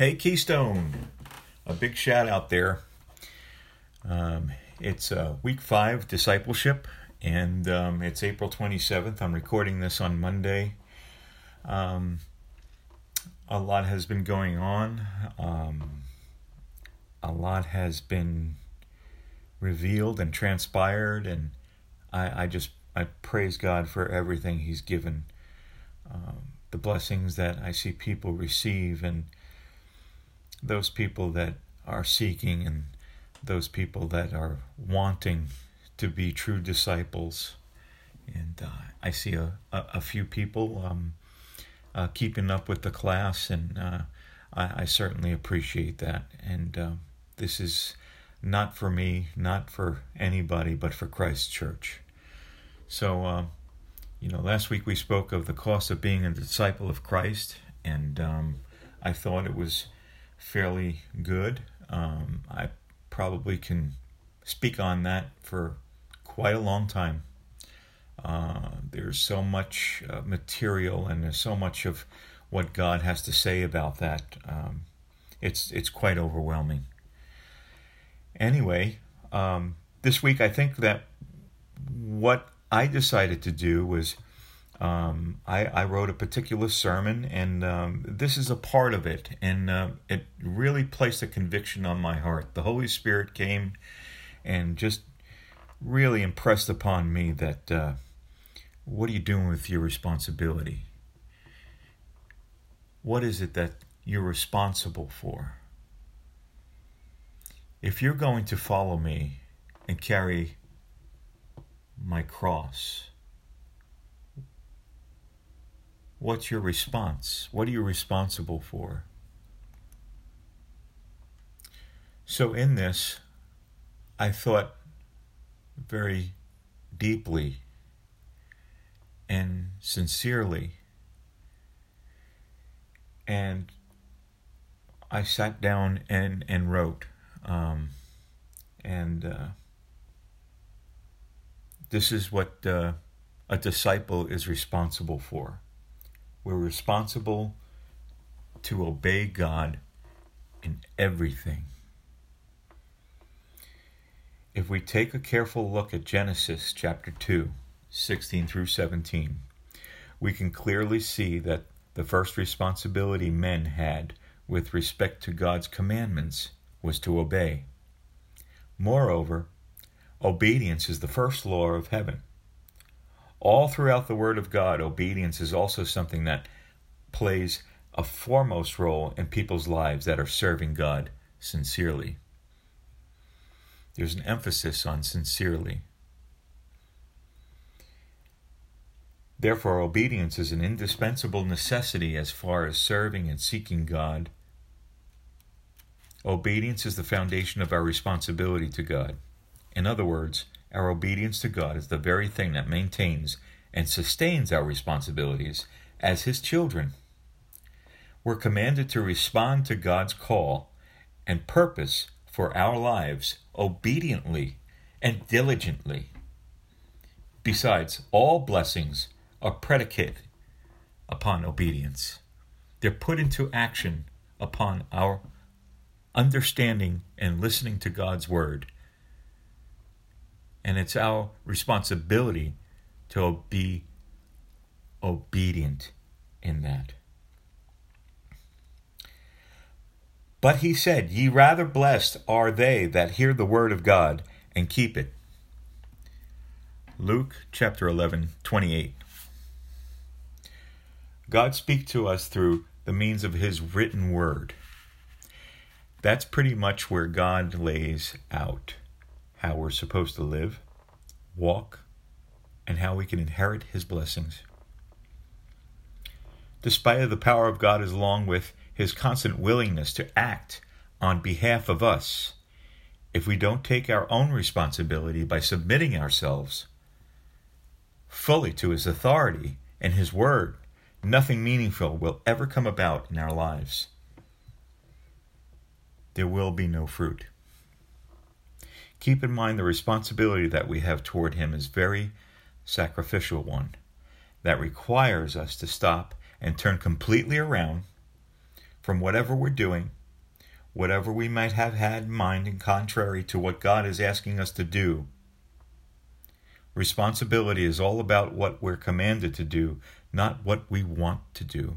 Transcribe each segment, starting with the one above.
Hey, Keystone. A big shout out there. Um, it's uh, week five discipleship, and um, it's April 27th. I'm recording this on Monday. Um, a lot has been going on, um, a lot has been revealed and transpired, and I, I just I praise God for everything He's given. Um, the blessings that I see people receive, and those people that are seeking and those people that are wanting to be true disciples. And uh, I see a, a, a few people um, uh, keeping up with the class, and uh, I, I, certainly appreciate that. And uh, this is not for me, not for anybody, but for Christ's church. So, um, you know, last week we spoke of the cost of being a disciple of Christ, and um, I thought it was fairly good. Um, I probably can speak on that for quite a long time. Uh, there's so much uh, material and there's so much of what God has to say about that. Um, it's it's quite overwhelming. Anyway, um, this week I think that what I decided to do was um, I, I, wrote a particular sermon, and um, this is a part of it, and uh, it really placed a conviction on my heart. The Holy Spirit came and just really impressed upon me that uh, what are you doing with your responsibility? What is it that you're responsible for? If you're going to follow me and carry my cross, What's your response? What are you responsible for? So, in this, I thought very deeply and sincerely. And I sat down and, and wrote. Um, and uh, this is what uh, a disciple is responsible for. We're responsible to obey God in everything. If we take a careful look at Genesis chapter 2, 16 through 17, we can clearly see that the first responsibility men had with respect to God's commandments was to obey. Moreover, obedience is the first law of heaven. All throughout the Word of God, obedience is also something that plays a foremost role in people's lives that are serving God sincerely. There's an emphasis on sincerely. Therefore, obedience is an indispensable necessity as far as serving and seeking God. Obedience is the foundation of our responsibility to God. In other words, our obedience to God is the very thing that maintains and sustains our responsibilities as His children. We're commanded to respond to God's call and purpose for our lives obediently and diligently. Besides, all blessings are predicated upon obedience. They're put into action upon our understanding and listening to God's word and it's our responsibility to be obedient in that. But he said, Ye rather blessed are they that hear the word of God and keep it. Luke chapter 11, 28. God speaks to us through the means of his written word. That's pretty much where God lays out how we're supposed to live, walk, and how we can inherit His blessings. Despite the power of God is along with His constant willingness to act on behalf of us, if we don't take our own responsibility by submitting ourselves fully to His authority and His word, nothing meaningful will ever come about in our lives. There will be no fruit. Keep in mind the responsibility that we have toward Him is very sacrificial one that requires us to stop and turn completely around, from whatever we're doing, whatever we might have had in mind and contrary to what God is asking us to do. Responsibility is all about what we're commanded to do, not what we want to do.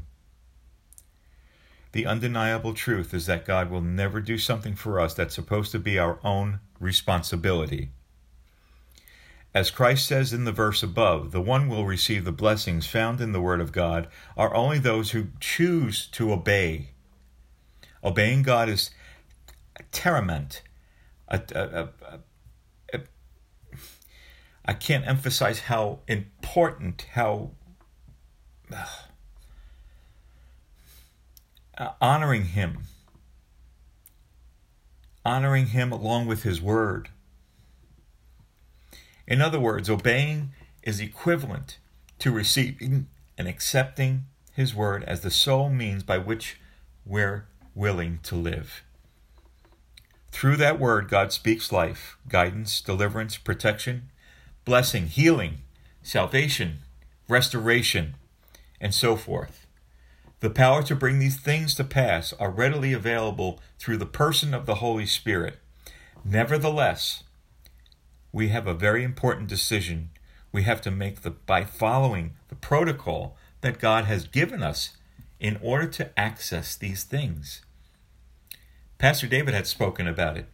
The undeniable truth is that God will never do something for us that's supposed to be our own responsibility. As Christ says in the verse above, the one will receive the blessings found in the Word of God are only those who choose to obey. Obeying God is terament. I can't emphasize how important, how uh, honoring Him, honoring Him along with His Word. In other words, obeying is equivalent to receiving and accepting His Word as the sole means by which we're willing to live. Through that Word, God speaks life, guidance, deliverance, protection, blessing, healing, salvation, restoration, and so forth. The power to bring these things to pass are readily available through the person of the Holy Spirit. Nevertheless, we have a very important decision we have to make the, by following the protocol that God has given us in order to access these things. Pastor David had spoken about it.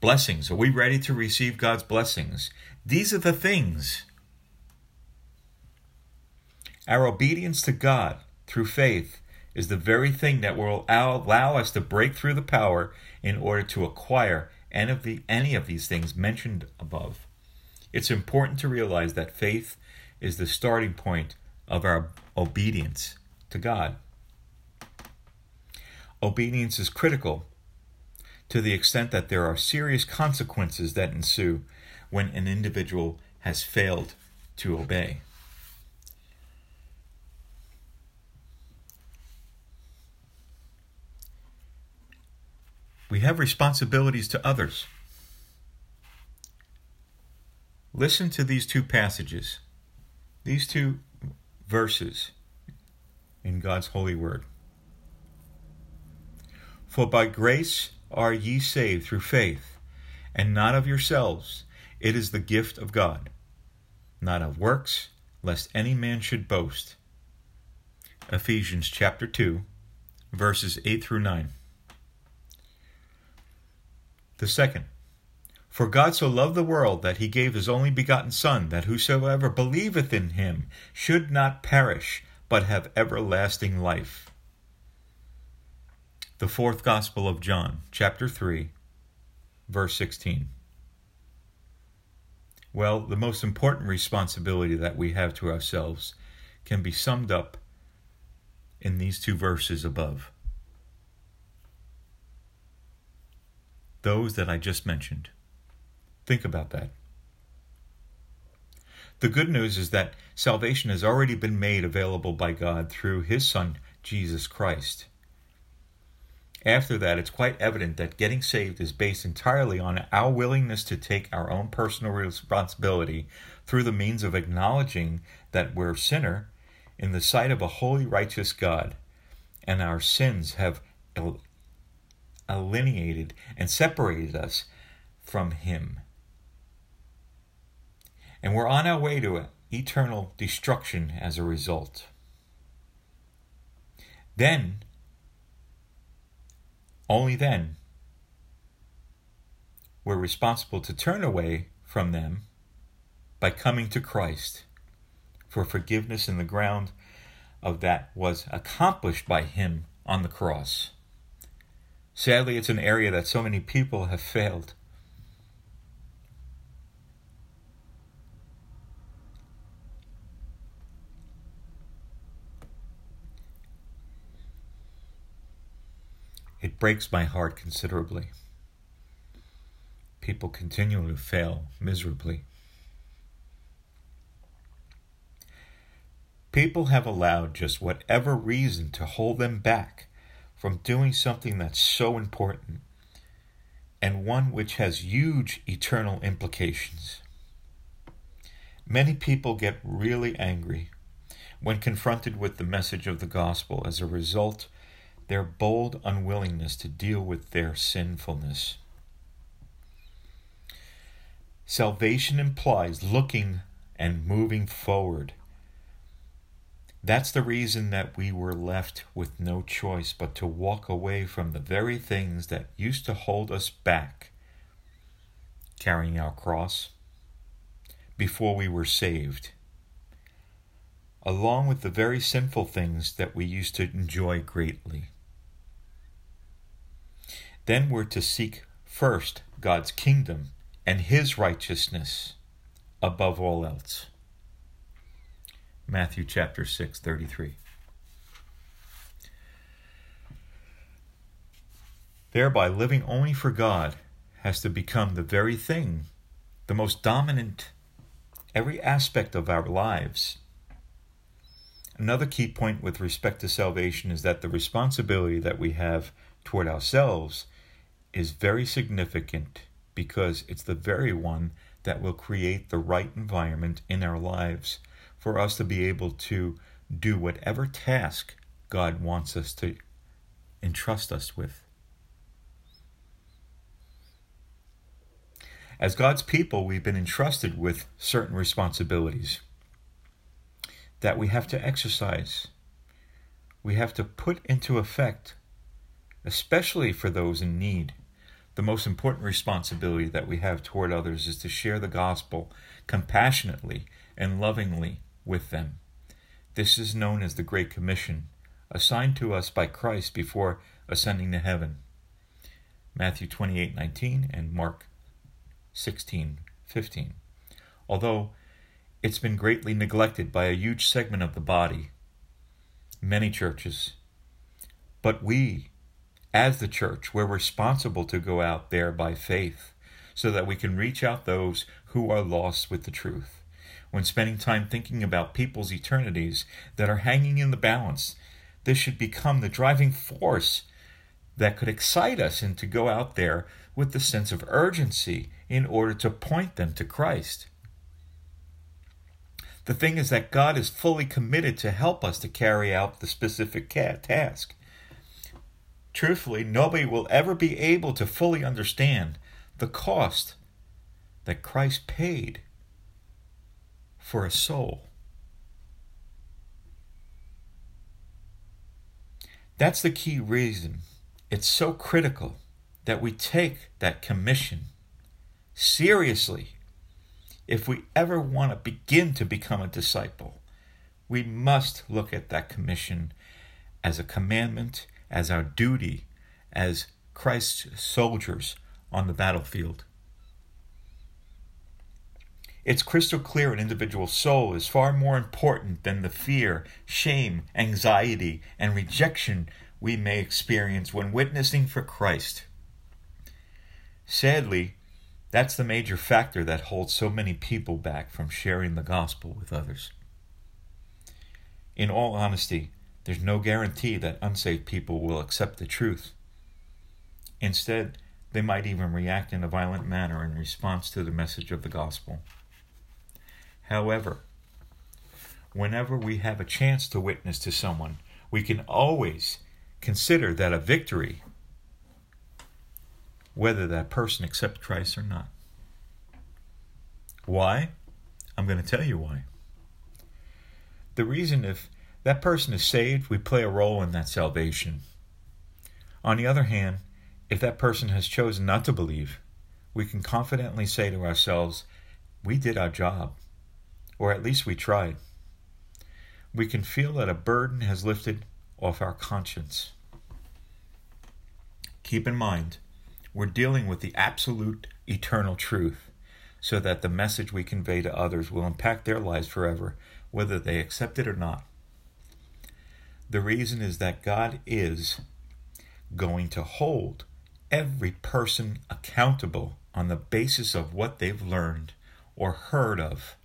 Blessings. Are we ready to receive God's blessings? These are the things. Our obedience to God through faith is the very thing that will allow us to break through the power in order to acquire any of, the, any of these things mentioned above. It's important to realize that faith is the starting point of our obedience to God. Obedience is critical to the extent that there are serious consequences that ensue when an individual has failed to obey. We have responsibilities to others. Listen to these two passages, these two verses in God's holy word. For by grace are ye saved through faith, and not of yourselves. It is the gift of God, not of works, lest any man should boast. Ephesians chapter 2, verses 8 through 9. The second, For God so loved the world that he gave his only begotten Son, that whosoever believeth in him should not perish, but have everlasting life. The fourth Gospel of John, chapter 3, verse 16. Well, the most important responsibility that we have to ourselves can be summed up in these two verses above. Those that I just mentioned. Think about that. The good news is that salvation has already been made available by God through His Son, Jesus Christ. After that, it's quite evident that getting saved is based entirely on our willingness to take our own personal responsibility through the means of acknowledging that we're a sinner in the sight of a holy, righteous God, and our sins have alienated and separated us from Him. And we're on our way to eternal destruction as a result. Then, only then, we're responsible to turn away from them by coming to Christ for forgiveness in the ground of that was accomplished by Him on the cross. Sadly, it's an area that so many people have failed. It breaks my heart considerably. People continue to fail miserably. People have allowed just whatever reason to hold them back from doing something that's so important and one which has huge eternal implications. Many people get really angry when confronted with the message of the gospel as a result their bold unwillingness to deal with their sinfulness. Salvation implies looking and moving forward. That's the reason that we were left with no choice but to walk away from the very things that used to hold us back, carrying our cross, before we were saved, along with the very sinful things that we used to enjoy greatly. Then we're to seek first God's kingdom and his righteousness above all else. Matthew chapter 6, 33. Thereby, living only for God has to become the very thing, the most dominant, every aspect of our lives. Another key point with respect to salvation is that the responsibility that we have toward ourselves is very significant because it's the very one that will create the right environment in our lives for us to be able to do whatever task God wants us to entrust us with. As God's people, we've been entrusted with certain responsibilities that we have to exercise. We have to put into effect, especially for those in need. The most important responsibility that we have toward others is to share the gospel compassionately and lovingly with them. This is known as the Great Commission, assigned to us by Christ before ascending to heaven. Matthew 28:19 and Mark 16:15. Although it's been greatly neglected by a huge segment of the body, many churches, but we as the church, we're responsible to go out there by faith so that we can reach out those who are lost with the truth when spending time thinking about people's eternities that are hanging in the balance. This should become the driving force that could excite us and to go out there with the sense of urgency in order to point them to Christ. The thing is that God is fully committed to help us to carry out the specific task. Truthfully, nobody will ever be able to fully understand the cost that Christ paid for a soul. That's the key reason it's so critical that we take that commission seriously if we ever want to begin to become a disciple. We must look at that commission as a commandment, as our duty, as Christ's soldiers on the battlefield. It's crystal clear an individual's soul is far more important than the fear, shame, anxiety, and rejection we may experience when witnessing for Christ. Sadly, that's the major factor that holds so many people back from sharing the gospel with others. In all honesty, there's no guarantee that unsaved people will accept the truth. Instead, they might even react in a violent manner in response to the message of the gospel. However, whenever we have a chance to witness to someone, we can always consider that a victory, whether that person accepts Christ or not. Why? I'm going to tell you why. The reason if that person is saved, we play a role in that salvation. On the other hand, if that person has chosen not to believe, we can confidently say to ourselves, we did our job or at least we tried. We can feel that a burden has lifted off our conscience. Keep in mind, we're dealing with the absolute eternal truth, so that the message we convey to others will impact their lives forever, whether they accept it or not. The reason is that God is going to hold every person accountable on the basis of what they've learned or heard of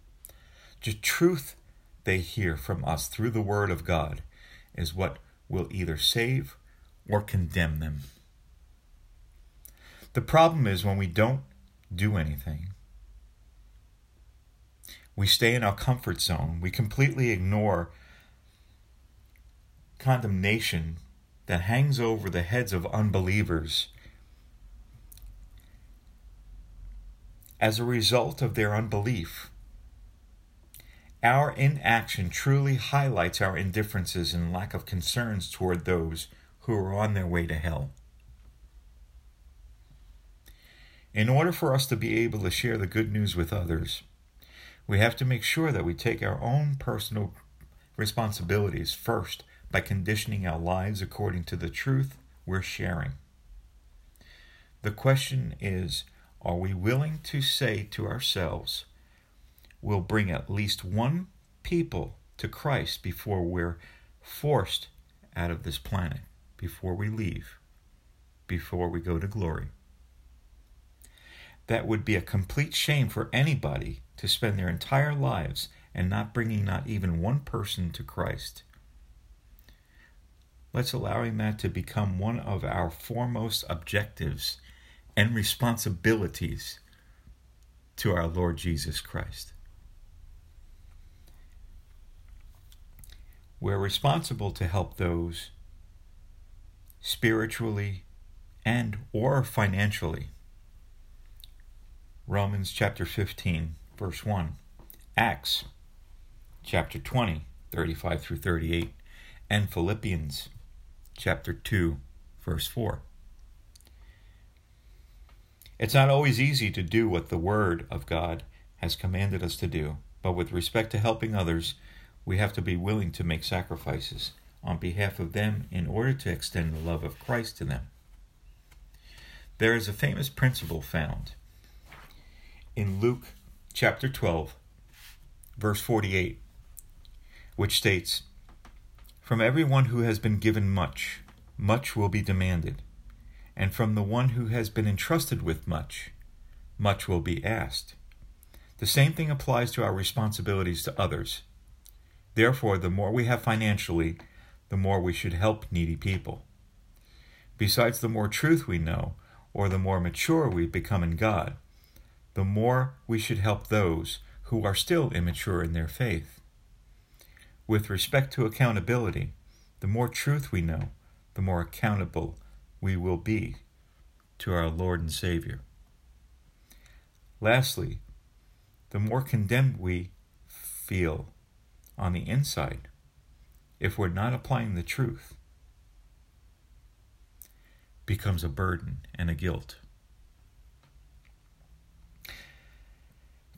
the truth they hear from us through the Word of God is what will either save or condemn them. The problem is when we don't do anything, we stay in our comfort zone, we completely ignore condemnation that hangs over the heads of unbelievers as a result of their unbelief. Our inaction truly highlights our indifferences and lack of concerns toward those who are on their way to hell. In order for us to be able to share the good news with others, we have to make sure that we take our own personal responsibilities first by conditioning our lives according to the truth we're sharing. The question is are we willing to say to ourselves, we'll bring at least one people to Christ before we're forced out of this planet, before we leave, before we go to glory? That would be a complete shame for anybody to spend their entire lives and not bringing not even one person to Christ. Let's allowing that to become one of our foremost objectives and responsibilities to our Lord Jesus Christ. We're responsible to help those spiritually and or financially. Romans chapter 15 verse 1. Acts chapter 20 35 through 38 and Philippians chapter 2, verse 4. It's not always easy to do what the Word of God has commanded us to do, but with respect to helping others, we have to be willing to make sacrifices on behalf of them in order to extend the love of Christ to them. There is a famous principle found in Luke chapter 12, verse 48, which states, from everyone who has been given much, much will be demanded, and from the one who has been entrusted with much, much will be asked. The same thing applies to our responsibilities to others. Therefore, the more we have financially, the more we should help needy people. Besides, the more truth we know, or the more mature we become in God, the more we should help those who are still immature in their faith. With respect to accountability, the more truth we know, the more accountable we will be to our Lord and Savior. Lastly, the more condemned we feel on the inside if we're not applying the truth becomes a burden and a guilt.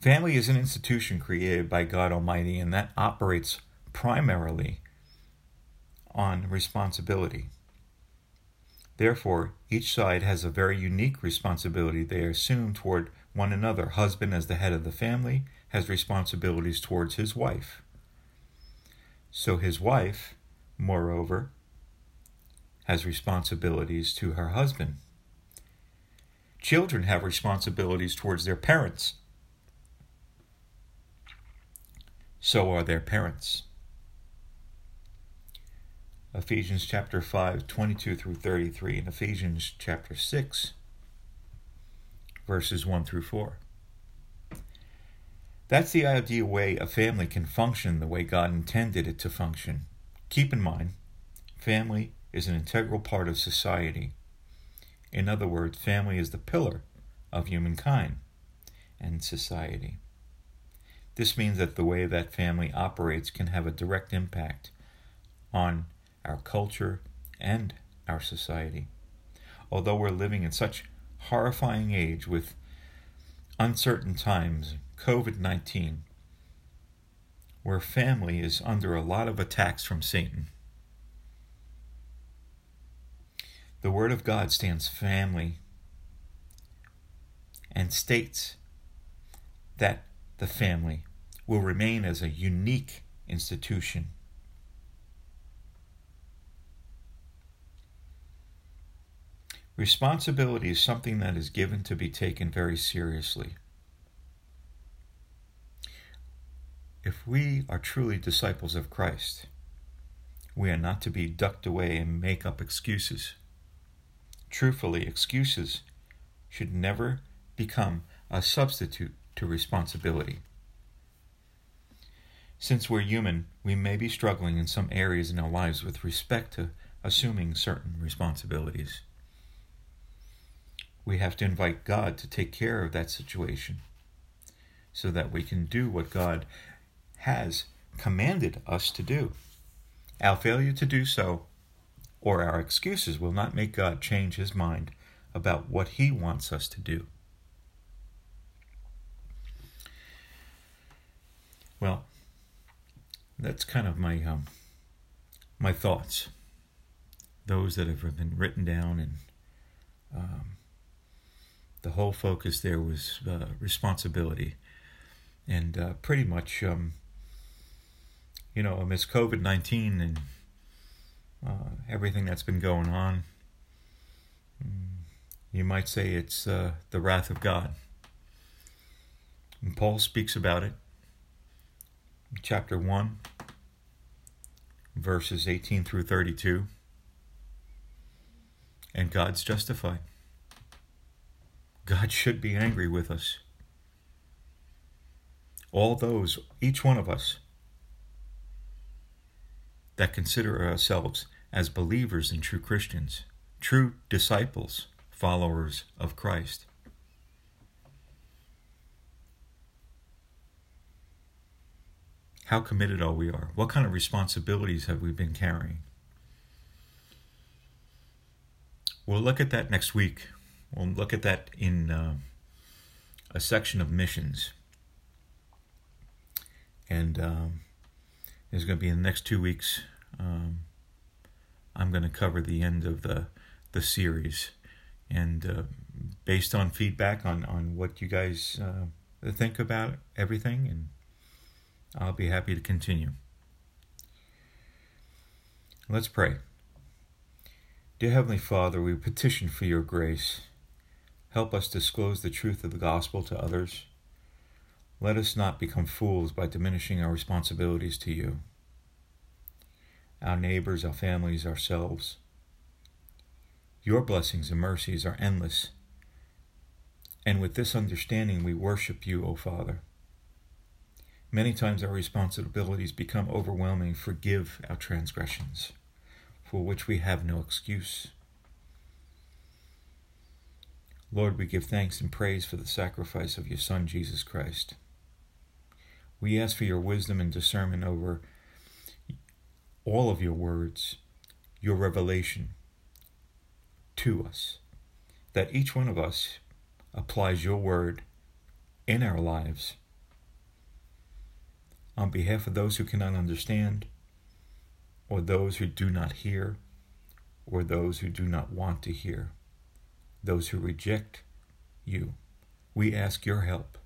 Family is an institution created by God Almighty and that operates primarily on responsibility. Therefore, each side has a very unique responsibility they assume toward one another. Husband, as the head of the family, has responsibilities towards his wife. So his wife, moreover, has responsibilities to her husband. Children have responsibilities towards their parents. So are their parents. Ephesians chapter 5, 22 through 33, and Ephesians chapter 6, verses 1 through 4. That's the ideal way a family can function the way God intended it to function. Keep in mind, family is an integral part of society. In other words, family is the pillar of humankind and society. This means that the way that family operates can have a direct impact on our culture, and our society. Although we're living in such horrifying age with uncertain times, COVID 19, where family is under a lot of attacks from Satan. The Word of God stands family and states that the family will remain as a unique institution Responsibility is something that is given to be taken very seriously. If we are truly disciples of Christ, we are not to be ducked away and make up excuses. Truthfully, excuses should never become a substitute to responsibility. Since we're human, we may be struggling in some areas in our lives with respect to assuming certain responsibilities. We have to invite God to take care of that situation so that we can do what God has commanded us to do. Our failure to do so or our excuses will not make God change his mind about what he wants us to do. Well, that's kind of my um, my thoughts. Those that have been written down, and um, the whole focus there was uh, responsibility, and uh, pretty much, um, you know, amidst COVID nineteen and uh, everything that's been going on, mm, you might say it's uh, the wrath of God. And Paul speaks about it chapter 1, verses 18 through 32. And God's justified. God should be angry with us. All those, each one of us, that consider ourselves as believers and true Christians, true disciples, followers of Christ. How committed are we are? What kind of responsibilities have we been carrying? We'll look at that next week. We'll look at that in uh, a section of missions. And um, there's going to be in the next two weeks. Um, I'm going to cover the end of the the series, and uh, based on feedback on on what you guys uh, think about everything and I'll be happy to continue. Let's pray. Dear Heavenly Father, we petition for your grace. Help us disclose the truth of the gospel to others. Let us not become fools by diminishing our responsibilities to you, our neighbors, our families, ourselves. Your blessings and mercies are endless, and with this understanding we worship you, O Father. Many times our responsibilities become overwhelming. Forgive our transgressions, for which we have no excuse. Lord, we give thanks and praise for the sacrifice of your Son, Jesus Christ. We ask for your wisdom and discernment over all of your words, your revelation to us, that each one of us applies your word in our lives on behalf of those who cannot understand, or those who do not hear, or those who do not want to hear, those who reject you. We ask your help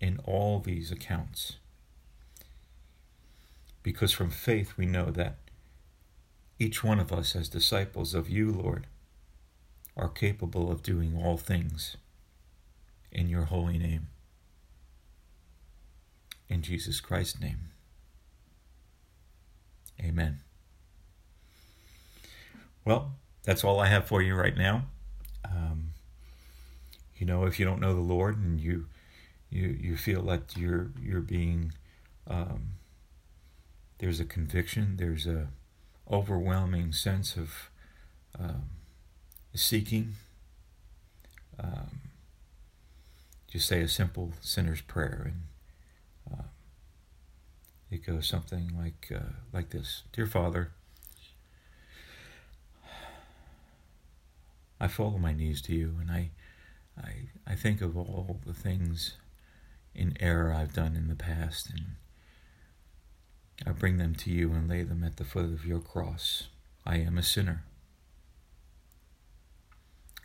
in all these accounts. Because from faith we know that each one of us, as disciples of you, Lord, are capable of doing all things in your holy name. In Jesus Christ's name. Amen. Well, that's all I have for you right now. Um, you know, if you don't know the Lord and you you you feel like you're you're being um, there's a conviction, there's a overwhelming sense of um, seeking. Um, just say a simple sinner's prayer and it goes something like uh, like this Dear Father, I fall on my knees to you and I, I, I think of all the things in error I've done in the past and I bring them to you and lay them at the foot of your cross. I am a sinner.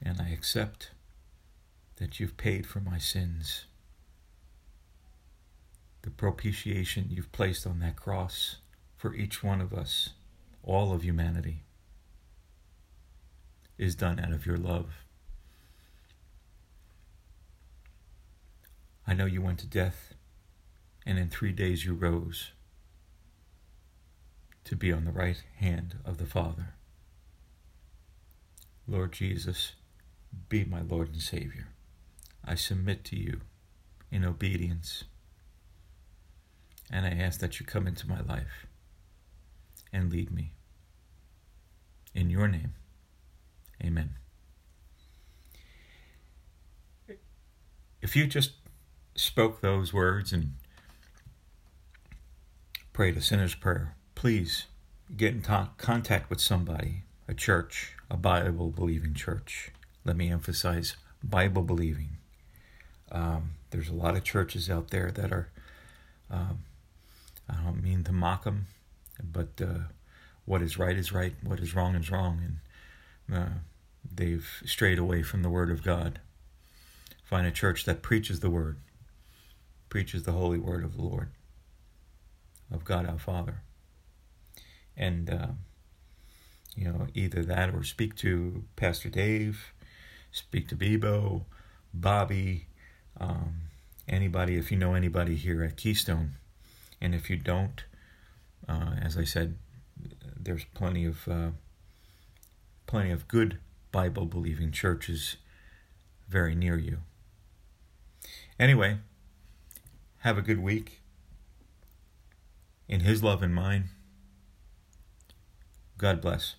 And I accept that you've paid for my sins the propitiation you've placed on that cross for each one of us, all of humanity, is done out of your love. I know you went to death, and in three days you rose to be on the right hand of the Father. Lord Jesus, be my Lord and Savior. I submit to you in obedience and I ask that you come into my life and lead me. In your name, amen. If you just spoke those words and prayed a sinner's prayer, please get in contact with somebody, a church, a Bible believing church. Let me emphasize Bible believing. Um, there's a lot of churches out there that are, um, I don't mean to mock them, but uh, what is right is right, what is wrong is wrong, and uh, they've strayed away from the Word of God. Find a church that preaches the Word, preaches the holy Word of the Lord, of God our Father. And, uh, you know, either that or speak to Pastor Dave, speak to Bebo, Bobby, um, anybody, if you know anybody here at Keystone. And if you don't, uh, as I said, there's plenty of uh, plenty of good Bible believing churches very near you. Anyway, have a good week. In His love and mine, God bless.